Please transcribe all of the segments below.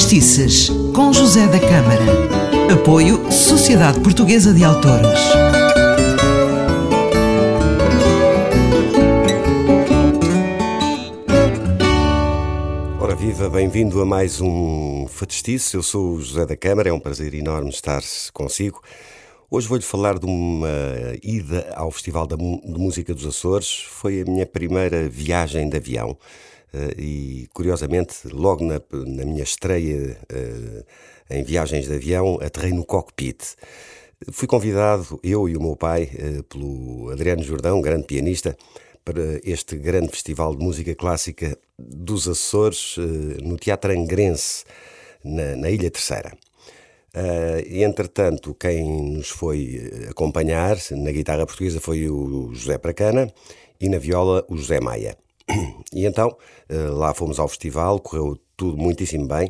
Fadistices, com José da Câmara. Apoio Sociedade Portuguesa de Autores. Ora viva, bem-vindo a mais um Fadistice. Eu sou o José da Câmara, é um prazer enorme estar consigo. Hoje vou-lhe falar de uma ida ao Festival de Música dos Açores. Foi a minha primeira viagem de avião. Uh, e curiosamente, logo na, na minha estreia uh, em viagens de avião, aterrei no cockpit. Fui convidado, eu e o meu pai, uh, pelo Adriano Jordão, grande pianista, para este grande festival de música clássica dos Açores, no Teatro Angrense, na, na Ilha Terceira. Uh, entretanto, quem nos foi acompanhar na guitarra portuguesa foi o José Pracana e na viola o José Maia. E então uh, lá fomos ao festival, correu tudo muitíssimo bem.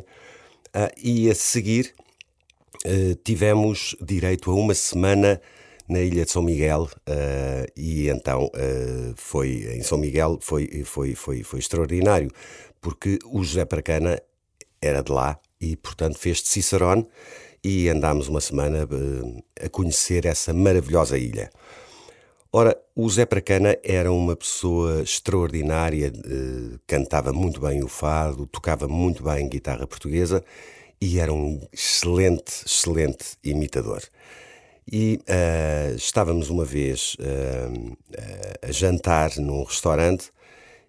Uh, e a seguir uh, tivemos direito a uma semana na ilha de São Miguel e então foi em São Miguel foi, foi, foi, foi extraordinário porque o José Pracana era de lá e portanto fez de Cicerone e andámos uma semana a conhecer essa maravilhosa ilha. Ora, o Zé Pracana era uma pessoa extraordinária, eh, cantava muito bem o fado, tocava muito bem guitarra portuguesa e era um excelente, excelente imitador. E uh, estávamos uma vez uh, a jantar num restaurante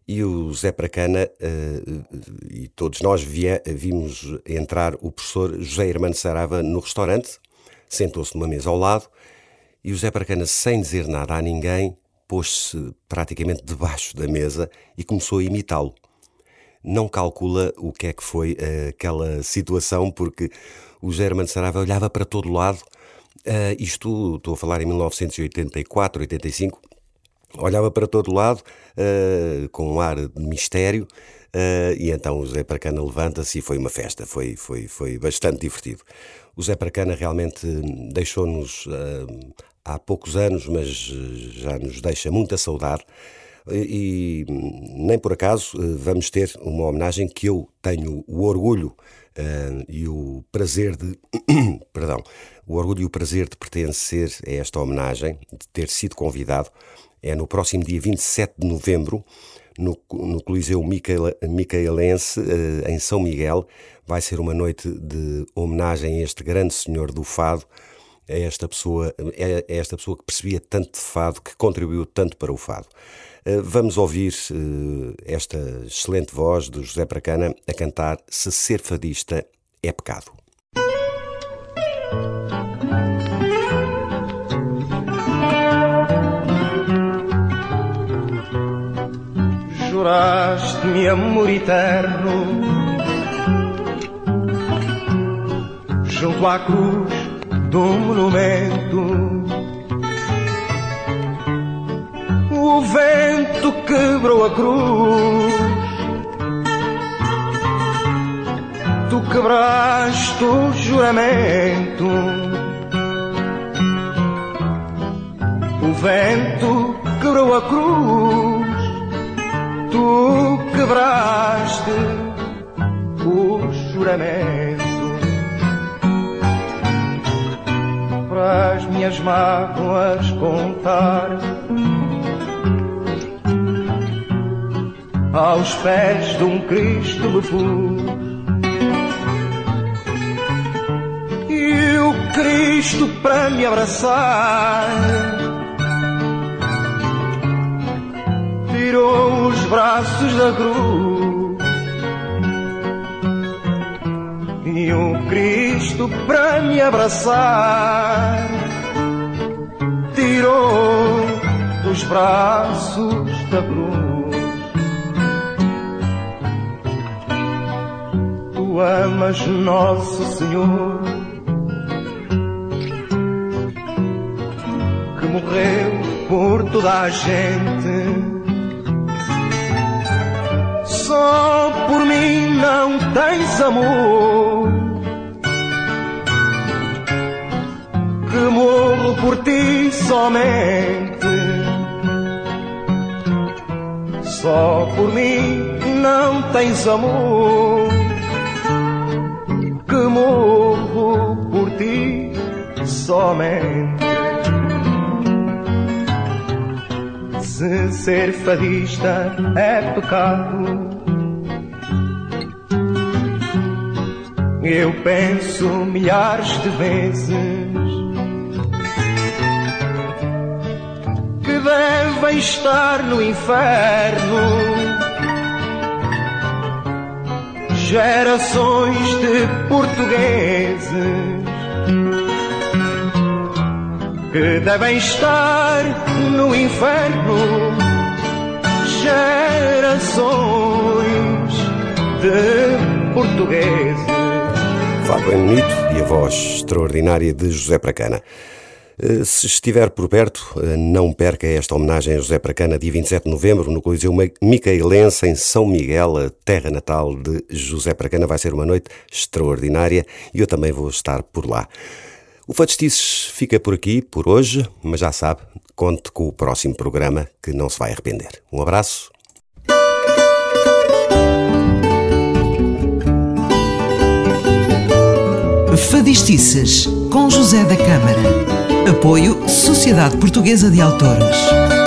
e o Zé Pracana uh, e todos nós via, vimos entrar o professor José Hermano Sarava no restaurante, sentou-se numa mesa ao lado e o Zé Pracana, sem dizer nada a ninguém, pôs-se praticamente debaixo da mesa e começou a imitá-lo. Não calcula o que é que foi uh, aquela situação, porque o German Sarava olhava para todo lado. Uh, isto, estou a falar em 1984, 85, olhava para todo lado uh, com um ar de mistério. Uh, e então o Zé Pracana levanta-se e foi uma festa, foi, foi, foi bastante divertido. O Zé Pracana realmente deixou-nos uh, há poucos anos, mas já nos deixa muita saudade. E, nem por acaso eh, vamos ter uma homenagem que eu tenho o orgulho uh, e o prazer de perdão, o orgulho e o prazer de pertencer a esta homenagem, de ter sido convidado, é no próximo dia 27 de novembro, no, no Coliseu Micaelense, uh, em São Miguel. Vai ser uma noite de homenagem a este grande senhor do fado, é esta pessoa, é, é esta pessoa que percebia tanto de fado, que contribuiu tanto para o fado. Eh, vamos ouvir eh, esta excelente voz do José Pracana a cantar Se Ser Fadista é Pecado. Juraste-me amor eterno junto à cruz do monumento. O vento quebrou a cruz. Tu quebraste o juramento. O vento quebrou a cruz. Tu quebraste o juramento. As minhas mágoas contar. Aos pés de um Cristo me pus. E o Cristo para me abraçar tirou os braços da cruz. E um Cristo para me abraçar tirou os braços da cruz. Tu amas nosso Senhor que morreu por toda a gente. Só por mim não tens amor somente. Só por mim não tens amor morro por ti somente. Se ser fadista é pecado, eu penso milhares de vezes estar no inferno. Gerações de portugueses que devem estar no inferno gerações de portugueses. Fado é bonito e a voz extraordinária de José Pracana. Eh, se estiver por perto, eh, não perca esta homenagem a José Pracana, dia 27 de novembro, no Coliseu Micaelense, em São Miguel, a terra natal de José Pracana. Vai ser uma noite extraordinária e eu também vou estar por lá. O Fadistices fica por aqui por hoje, mas já sabe, conte com o próximo programa que não se vai arrepender. Um abraço. Fadistices com José da Câmara. Apoio Sociedade Portuguesa de Autores.